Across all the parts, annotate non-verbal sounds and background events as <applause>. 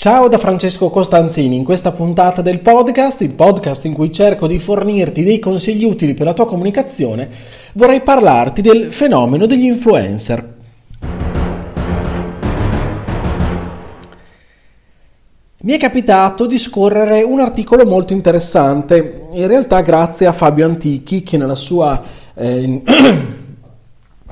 Ciao da Francesco Costanzini, in questa puntata del podcast, il podcast in cui cerco di fornirti dei consigli utili per la tua comunicazione, vorrei parlarti del fenomeno degli influencer. Mi è capitato di scorrere un articolo molto interessante, in realtà grazie a Fabio Antichi che nella sua eh, <clears throat>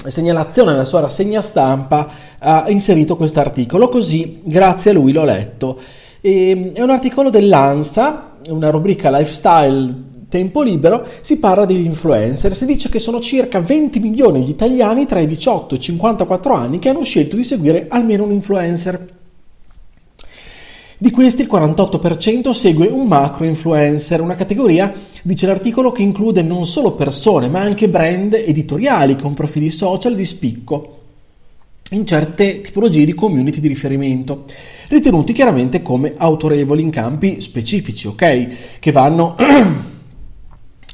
segnalazione nella sua rassegna stampa ha inserito questo articolo, così grazie a lui l'ho letto. E, è un articolo dell'ANSA, una rubrica lifestyle tempo libero, si parla degli influencer, si dice che sono circa 20 milioni gli italiani tra i 18 e i 54 anni che hanno scelto di seguire almeno un influencer. Di questi il 48% segue un macro influencer, una categoria, dice l'articolo, che include non solo persone ma anche brand editoriali con profili social di spicco in certe tipologie di community di riferimento, ritenuti chiaramente come autorevoli in campi specifici, ok? Che vanno <clears throat>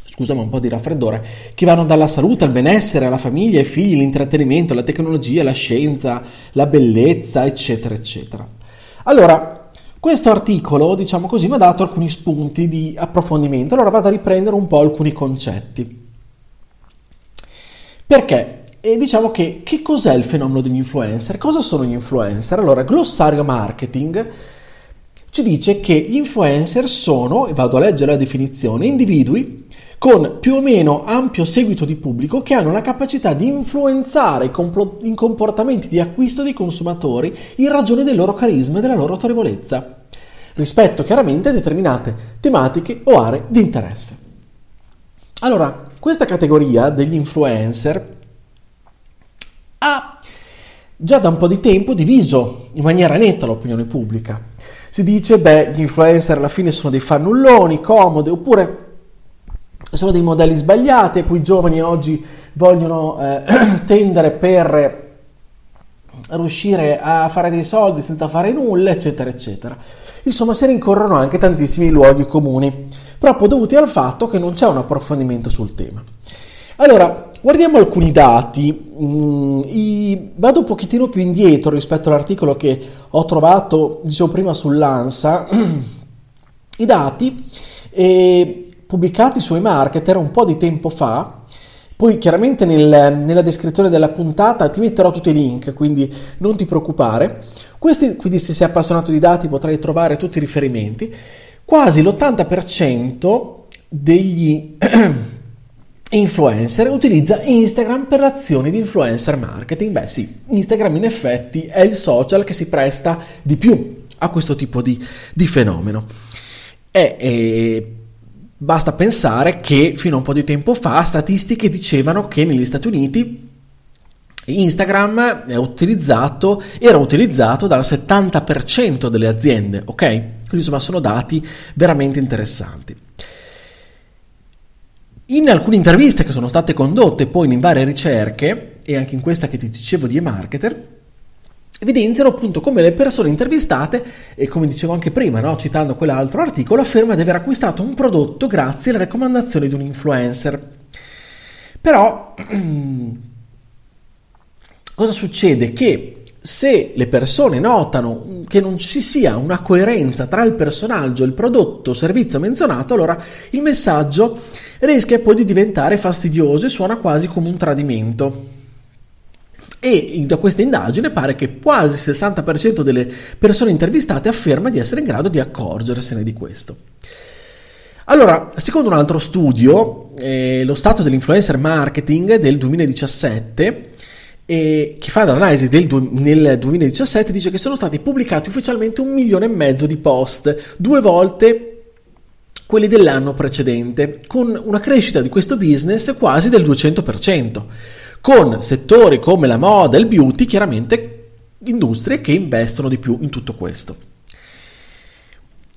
scusami un po' di raffreddore, che vanno dalla salute al benessere, alla famiglia, ai figli, l'intrattenimento, la tecnologia, la scienza, la bellezza, eccetera, eccetera. Allora, questo articolo, diciamo così, mi ha dato alcuni spunti di approfondimento, allora vado a riprendere un po' alcuni concetti. Perché? E diciamo che che cos'è il fenomeno degli influencer? Cosa sono gli influencer? Allora, glossario marketing ci dice che gli influencer sono, e vado a leggere la definizione, individui con più o meno ampio seguito di pubblico che hanno la capacità di influenzare i comportamenti di acquisto dei consumatori in ragione del loro carisma e della loro autorevolezza, rispetto chiaramente a determinate tematiche o aree di interesse. Allora, questa categoria degli influencer ha già da un po' di tempo diviso in maniera netta l'opinione pubblica. Si dice, beh, gli influencer alla fine sono dei fannulloni, comodi, oppure sono dei modelli sbagliati a cui i giovani oggi vogliono eh, <clears throat> tendere per riuscire a fare dei soldi senza fare nulla, eccetera, eccetera. Insomma, si rincorrono anche tantissimi luoghi comuni, proprio dovuti al fatto che non c'è un approfondimento sul tema. Allora, guardiamo alcuni dati. Mm, i, vado un pochettino più indietro rispetto all'articolo che ho trovato, dicevo prima, sull'ANSA. <clears throat> I dati. E pubblicati sui marketer un po' di tempo fa. Poi chiaramente nel, nella descrizione della puntata ti metterò tutti i link, quindi non ti preoccupare. Questi, quindi se sei appassionato di dati potrai trovare tutti i riferimenti. Quasi l'80% degli <clears throat> influencer utilizza Instagram per azioni di influencer marketing. Beh sì, Instagram in effetti è il social che si presta di più a questo tipo di, di fenomeno. È, è Basta pensare che fino a un po' di tempo fa statistiche dicevano che negli Stati Uniti Instagram utilizzato, era utilizzato dal 70% delle aziende, ok? Quindi insomma sono dati veramente interessanti. In alcune interviste che sono state condotte poi in varie ricerche, e anche in questa che ti dicevo di e-marketer, evidenziano appunto come le persone intervistate, e come dicevo anche prima, no, citando quell'altro articolo, afferma di aver acquistato un prodotto grazie alle raccomandazioni di un influencer. Però <clears throat> cosa succede? Che se le persone notano che non ci sia una coerenza tra il personaggio, il prodotto o servizio menzionato, allora il messaggio rischia poi di diventare fastidioso e suona quasi come un tradimento. E da questa indagine pare che quasi il 60% delle persone intervistate afferma di essere in grado di accorgersene di questo. Allora, secondo un altro studio, eh, lo stato dell'influencer marketing del 2017, eh, che fa l'analisi del du- nel 2017, dice che sono stati pubblicati ufficialmente un milione e mezzo di post, due volte quelli dell'anno precedente, con una crescita di questo business quasi del 200% con settori come la moda il beauty, chiaramente industrie che investono di più in tutto questo.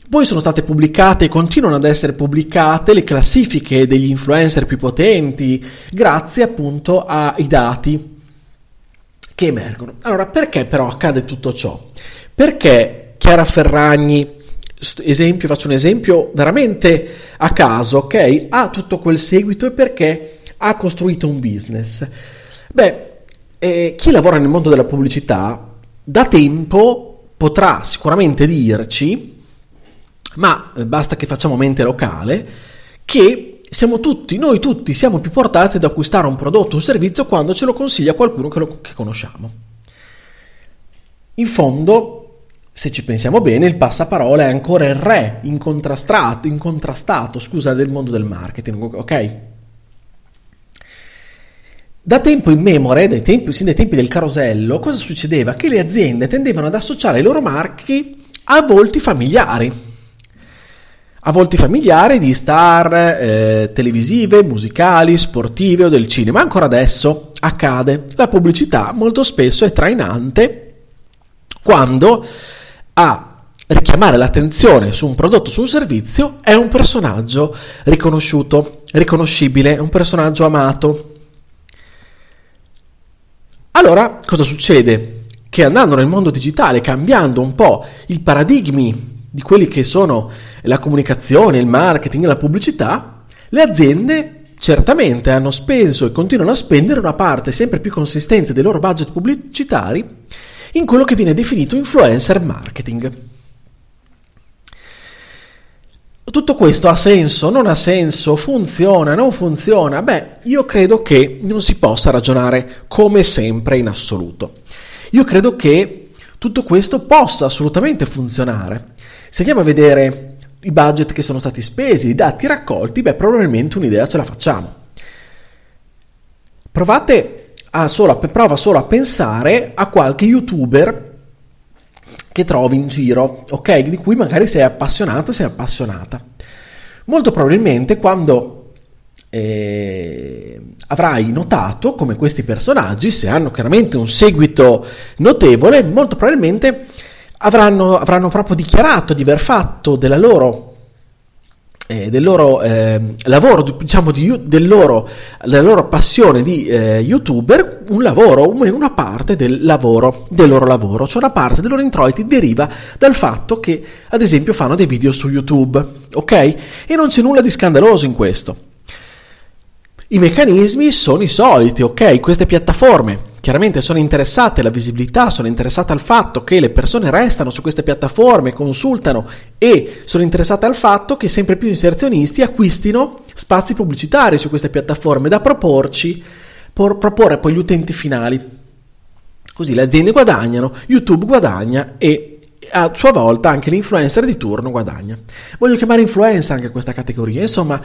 poi sono state pubblicate e continuano ad essere pubblicate le classifiche degli influencer più potenti grazie appunto ai dati che emergono. Allora, perché però accade tutto ciò? Perché Chiara Ferragni, esempio, faccio un esempio veramente a caso, ok? Ha tutto quel seguito e perché ha costruito un business? Beh, eh, chi lavora nel mondo della pubblicità da tempo potrà sicuramente dirci ma eh, basta che facciamo mente locale, che siamo tutti, noi tutti siamo più portati ad acquistare un prodotto o un servizio quando ce lo consiglia qualcuno che, lo, che conosciamo. In fondo, se ci pensiamo bene, il passaparola è ancora il re incontrastato, incontrastato scusa, del mondo del marketing, ok? Da tempo in memore, dai tempi, sin dai tempi del carosello, cosa succedeva? Che le aziende tendevano ad associare i loro marchi a volti familiari a volti familiari di star eh, televisive, musicali, sportive o del cinema. Ancora adesso accade. La pubblicità molto spesso è trainante quando a richiamare l'attenzione su un prodotto, su un servizio, è un personaggio riconosciuto, riconoscibile, un personaggio amato. Allora, cosa succede? Che andando nel mondo digitale, cambiando un po' i paradigmi di quelli che sono la comunicazione, il marketing, la pubblicità, le aziende certamente hanno speso e continuano a spendere una parte sempre più consistente dei loro budget pubblicitari in quello che viene definito influencer marketing. Tutto questo ha senso, non ha senso, funziona, non funziona? Beh, io credo che non si possa ragionare come sempre in assoluto. Io credo che tutto questo possa assolutamente funzionare. Se andiamo a vedere i budget che sono stati spesi, i dati raccolti, beh, probabilmente un'idea ce la facciamo. Provate a solo, prova solo a pensare a qualche youtuber che trovi in giro, ok? Di cui magari sei appassionato, sei appassionata. Molto probabilmente quando eh, avrai notato come questi personaggi, se hanno chiaramente un seguito notevole, molto probabilmente avranno, avranno proprio dichiarato di aver fatto della loro eh, del loro eh, lavoro, diciamo di, del loro, della loro passione di eh, youtuber, un lavoro, una parte del lavoro, del loro lavoro, cioè una parte dei loro introiti deriva dal fatto che, ad esempio, fanno dei video su YouTube, ok? E non c'è nulla di scandaloso in questo. I meccanismi sono i soliti, ok? Queste piattaforme chiaramente sono interessate alla visibilità, sono interessate al fatto che le persone restano su queste piattaforme, consultano e sono interessate al fatto che sempre più inserzionisti acquistino spazi pubblicitari su queste piattaforme da proporci, por proporre poi gli utenti finali. Così le aziende guadagnano, YouTube guadagna e a sua volta anche l'influencer di turno guadagna. Voglio chiamare influencer anche questa categoria, insomma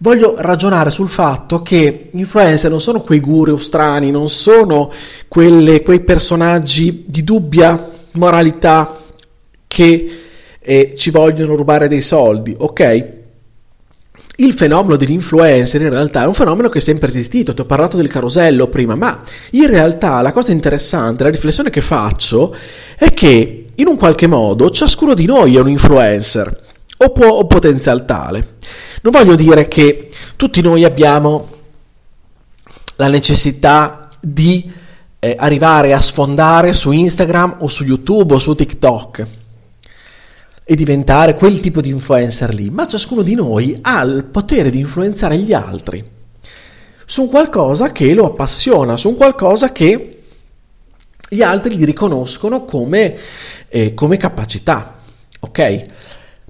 voglio ragionare sul fatto che gli influencer non sono quei guru strani, non sono quelle, quei personaggi di dubbia moralità che eh, ci vogliono rubare dei soldi, ok? Il fenomeno dell'influencer in realtà è un fenomeno che è sempre esistito, ti ho parlato del carosello prima, ma in realtà la cosa interessante, la riflessione che faccio è che in un qualche modo ciascuno di noi è un influencer o, può, o potenzial tale. Non voglio dire che tutti noi abbiamo la necessità di eh, arrivare a sfondare su Instagram o su YouTube o su TikTok e diventare quel tipo di influencer lì, ma ciascuno di noi ha il potere di influenzare gli altri su qualcosa che lo appassiona, su qualcosa che gli altri gli riconoscono come, eh, come capacità. Ok?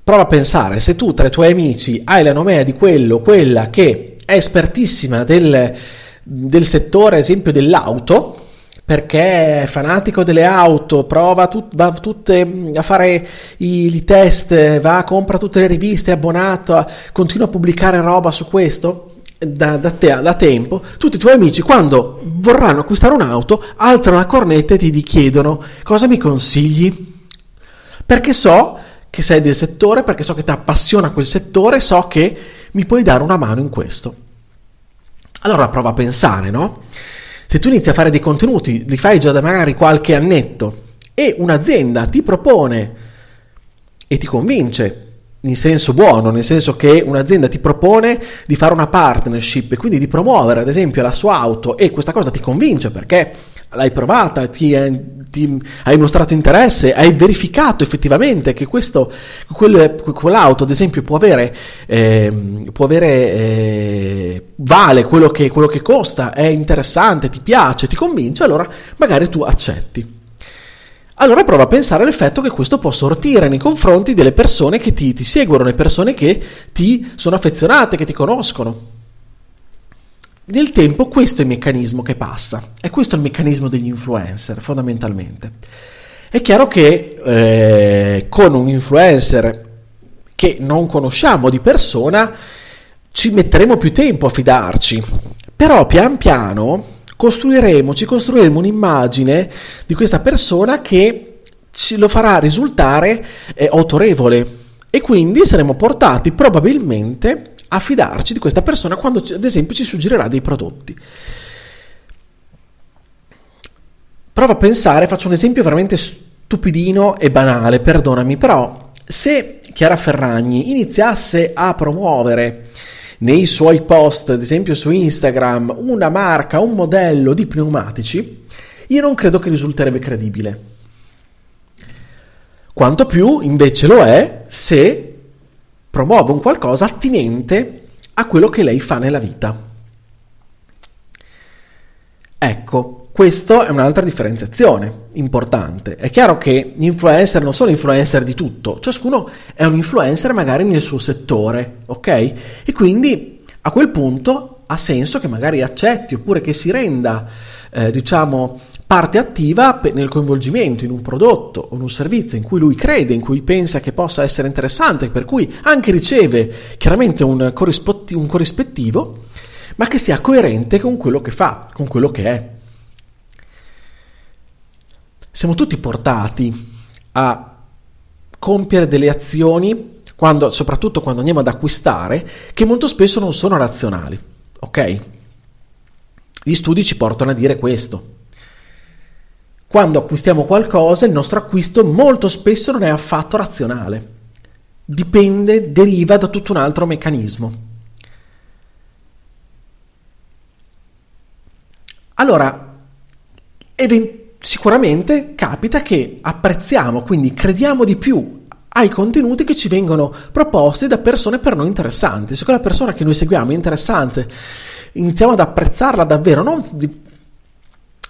Prova a pensare, se tu tra i tuoi amici hai la nomea di quello quella che è espertissima del, del settore, ad esempio dell'auto, perché è fanatico delle auto, prova tut, va tutte a fare i, i, test, va, compra tutte le riviste, è abbonato, continua a pubblicare roba su questo da, da, te, da tempo, tutti i tuoi amici quando vorranno acquistare un'auto alzano la cornetta e ti chiedono cosa mi consigli? Perché so che sei del settore, perché so che ti appassiona quel settore, so che mi puoi dare una mano in questo. Allora prova a pensare, no? Se tu inizi a fare dei contenuti, li fai già da magari qualche annetto e un'azienda ti propone e ti convince in senso buono, nel senso che un'azienda ti propone di fare una partnership e quindi di promuovere ad esempio la sua auto e questa cosa ti convince perché l'hai provata, ti, ti, hai mostrato interesse, hai verificato effettivamente che questo, quel, quell'auto ad esempio può avere, eh, può avere eh, vale quello che, quello che costa, è interessante, ti piace, ti convince, allora magari tu accetti allora prova a pensare all'effetto che questo può sortire nei confronti delle persone che ti, ti seguono, le persone che ti sono affezionate, che ti conoscono. Nel tempo questo è il meccanismo che passa, è questo il meccanismo degli influencer fondamentalmente. È chiaro che eh, con un influencer che non conosciamo di persona ci metteremo più tempo a fidarci, però pian piano costruiremo, ci costruiremo un'immagine di questa persona che ci lo farà risultare eh, autorevole e quindi saremo portati probabilmente a fidarci di questa persona quando ad esempio ci suggerirà dei prodotti. Prova a pensare, faccio un esempio veramente stupidino e banale, perdonami, però se Chiara Ferragni iniziasse a promuovere nei suoi post, ad esempio su Instagram, una marca, un modello di pneumatici, io non credo che risulterebbe credibile. Quanto più invece lo è se promuove un qualcosa attinente a quello che lei fa nella vita. Ecco, questa è un'altra differenziazione importante. È chiaro che gli influencer non sono influencer di tutto, ciascuno è un influencer magari nel suo settore, ok? E quindi a quel punto ha senso che magari accetti oppure che si renda, eh, diciamo, parte attiva nel coinvolgimento in un prodotto o in un servizio in cui lui crede, in cui pensa che possa essere interessante, per cui anche riceve chiaramente un, corrispettivo, ma che sia coerente con quello che fa, con quello che è siamo tutti portati a compiere delle azioni, quando, soprattutto quando andiamo ad acquistare, che molto spesso non sono razionali. Ok? Gli studi ci portano a dire questo. Quando acquistiamo qualcosa, il nostro acquisto molto spesso non è affatto razionale. Dipende, deriva da tutto un altro meccanismo. Allora, eventualmente sicuramente capita che apprezziamo, quindi crediamo di più ai contenuti che ci vengono proposti da persone per noi interessanti. Se quella persona che noi seguiamo è interessante, iniziamo ad apprezzarla davvero, non,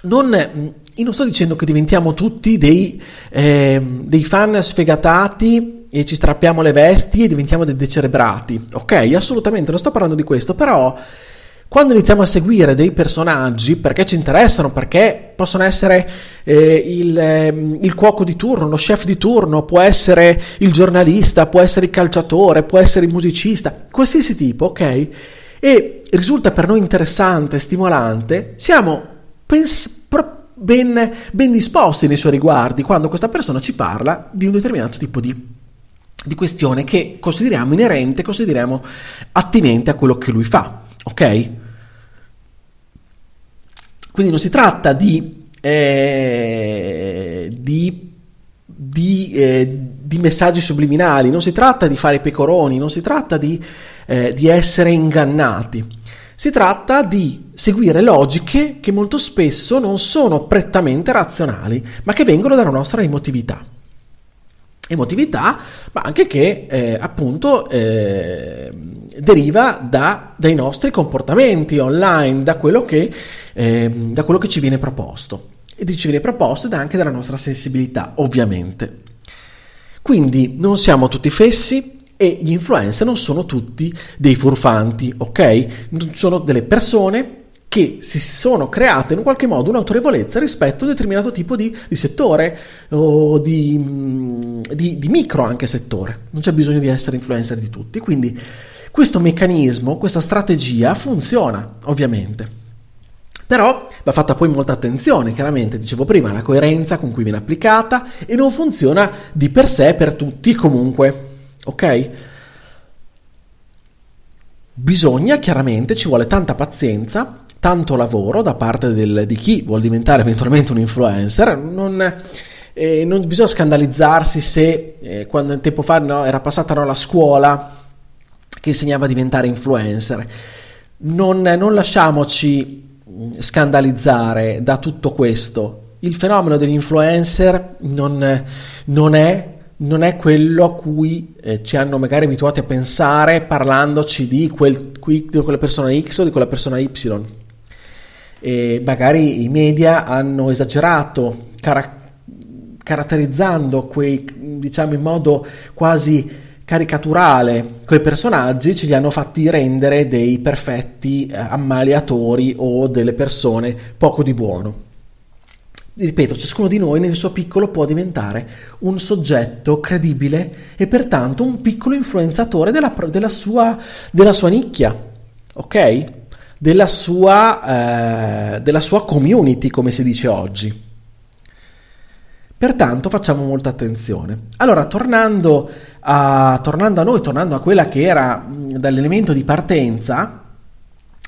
non io non sto dicendo che diventiamo tutti dei, eh, dei, fan sfegatati e ci strappiamo le vesti e diventiamo dei decerebrati, ok? Assolutamente, non sto parlando di questo, però quando iniziamo a seguire dei personaggi perché ci interessano, perché possono essere eh, il, eh, il, cuoco di turno, lo chef di turno, può essere il giornalista, può essere il calciatore, può essere il musicista, qualsiasi tipo, ok? E risulta per noi interessante, stimolante, siamo pens- ben, ben disposti nei suoi riguardi quando questa persona ci parla di un determinato tipo di, di questione che consideriamo inerente, consideriamo attinente a quello che lui fa. Ok? Quindi non si tratta di, eh, di, di, eh, di, messaggi subliminali, non si tratta di fare pecoroni, non si tratta di, eh, di essere ingannati. Si tratta di seguire logiche che molto spesso non sono prettamente razionali, ma che vengono dalla nostra emotività emotività, ma anche che eh, appunto eh, deriva da, dai nostri comportamenti online, da quello, che, eh, da quello che ci viene proposto. E ci viene proposto ed anche dalla nostra sensibilità, ovviamente. Quindi non siamo tutti fessi e gli influencer non sono tutti dei furfanti, ok? Sono delle persone che si sono create in qualche modo un'autorevolezza rispetto a un determinato tipo di, di settore o di, mm, di, di, micro anche settore. Non c'è bisogno di essere influencer di tutti. Quindi questo meccanismo, questa strategia funziona, ovviamente. Però va fatta poi molta attenzione, chiaramente, dicevo prima, la coerenza con cui viene applicata e non funziona di per sé per tutti comunque. Ok? Bisogna, chiaramente, ci vuole tanta pazienza tanto lavoro da parte del, di chi vuole diventare eventualmente un influencer, non, eh, non bisogna scandalizzarsi se eh, quando tempo fa no, era passata no, la scuola che insegnava a diventare influencer. Non, non lasciamoci mm, scandalizzare da tutto questo. Il fenomeno degli influencer non, non è non è quello a cui eh, ci hanno magari abituati a pensare parlandoci di, quel, di quella persona X o di quella persona Y. E magari i media hanno esagerato, cara- caratterizzando quei, diciamo in modo quasi caricaturale, quei personaggi ce li hanno fatti rendere dei perfetti eh, ammaliatori o delle persone poco di buono ripeto, ciascuno di noi nel suo piccolo può diventare un soggetto credibile e pertanto un piccolo influenzatore della, della, sua, della sua, nicchia, ok? Della sua, eh, della sua community, come si dice oggi. Pertanto facciamo molta attenzione. Allora, tornando a, tornando a noi, tornando a quella che era dall'elemento di partenza,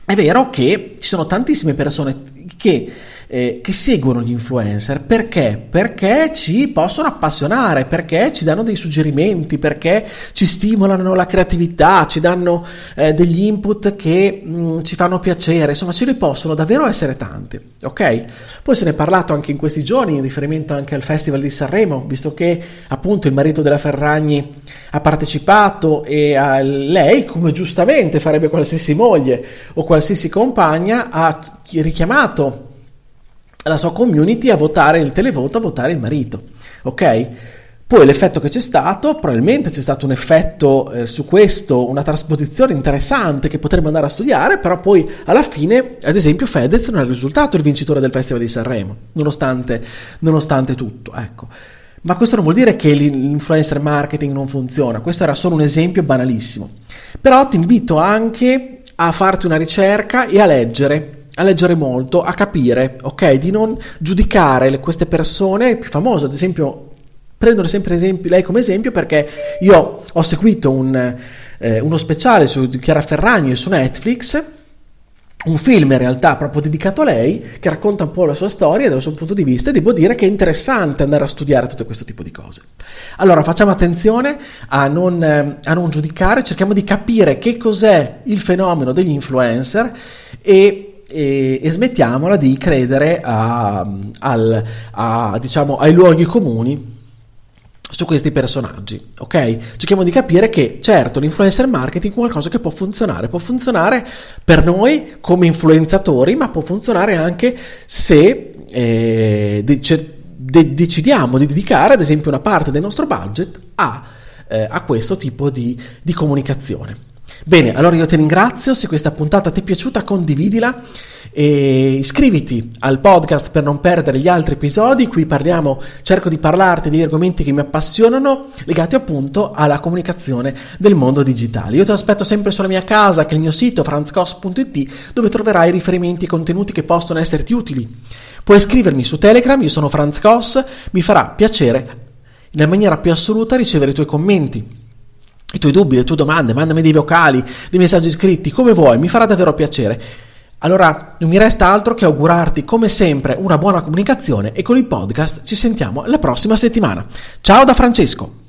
è vero che ci sono tantissime persone che eh, che seguono gli influencer. Perché? Perché ci possono appassionare, perché ci danno dei suggerimenti, perché ci stimolano la creatività, ci danno eh, degli input che mh, mm, ci fanno piacere. Insomma, ce ne possono davvero essere tanti. Ok? Poi se ne è parlato anche in questi giorni in riferimento anche al Festival di Sanremo, visto che appunto il marito della Ferragni ha partecipato e a lei, come giustamente farebbe qualsiasi moglie o qualsiasi compagna, ha richiamato la sua community a votare il televoto, a votare il marito. Ok? Poi l'effetto che c'è stato, probabilmente c'è stato un effetto eh, su questo, una trasposizione interessante che potremmo andare a studiare, però poi alla fine, ad esempio, Fedez non è risultato il vincitore del Festival di Sanremo, nonostante, nonostante tutto. Ecco. Ma questo non vuol dire che l'influencer marketing non funziona, questo era solo un esempio banalissimo. Però ti invito anche a farti una ricerca e a leggere a leggere molto, a capire, ok? Di non giudicare queste persone, più famose, ad esempio, prendo sempre esempi, lei come esempio perché io ho seguito un, eh, uno speciale su Chiara Ferragni su Netflix, un film in realtà proprio dedicato a lei, che racconta un po' la sua storia dal suo punto di vista e devo dire che è interessante andare a studiare tutto questo tipo di cose. Allora facciamo attenzione a non, eh, a non giudicare, cerchiamo di capire che cos'è il fenomeno degli influencer e e, e smettiamola di credere a, al, a, diciamo, ai luoghi comuni su questi personaggi, ok? Cerchiamo di capire che certo l'influencer marketing è qualcosa che può funzionare, può funzionare per noi come influenzatori, ma può funzionare anche se eh, de- de- decidiamo di dedicare ad esempio una parte del nostro budget a, eh, a questo tipo di, di comunicazione. Bene, allora io ti ringrazio, se questa puntata ti è piaciuta condividila e iscriviti al podcast per non perdere gli altri episodi, qui parliamo, cerco di parlarti degli argomenti che mi appassionano legati appunto alla comunicazione del mondo digitale. Io ti aspetto sempre sulla mia casa, che è il mio sito franzcos.it, dove troverai riferimenti e contenuti che possono esserti utili. Puoi iscrivermi su Telegram, io sono Franz Cos, mi farà piacere nella maniera più assoluta ricevere i tuoi commenti i tuoi dubbi, le tue domande, mandami dei vocali, dei messaggi scritti, come vuoi, mi farà davvero piacere. Allora non mi resta altro che augurarti come sempre una buona comunicazione e con il podcast ci sentiamo la prossima settimana. Ciao da Francesco!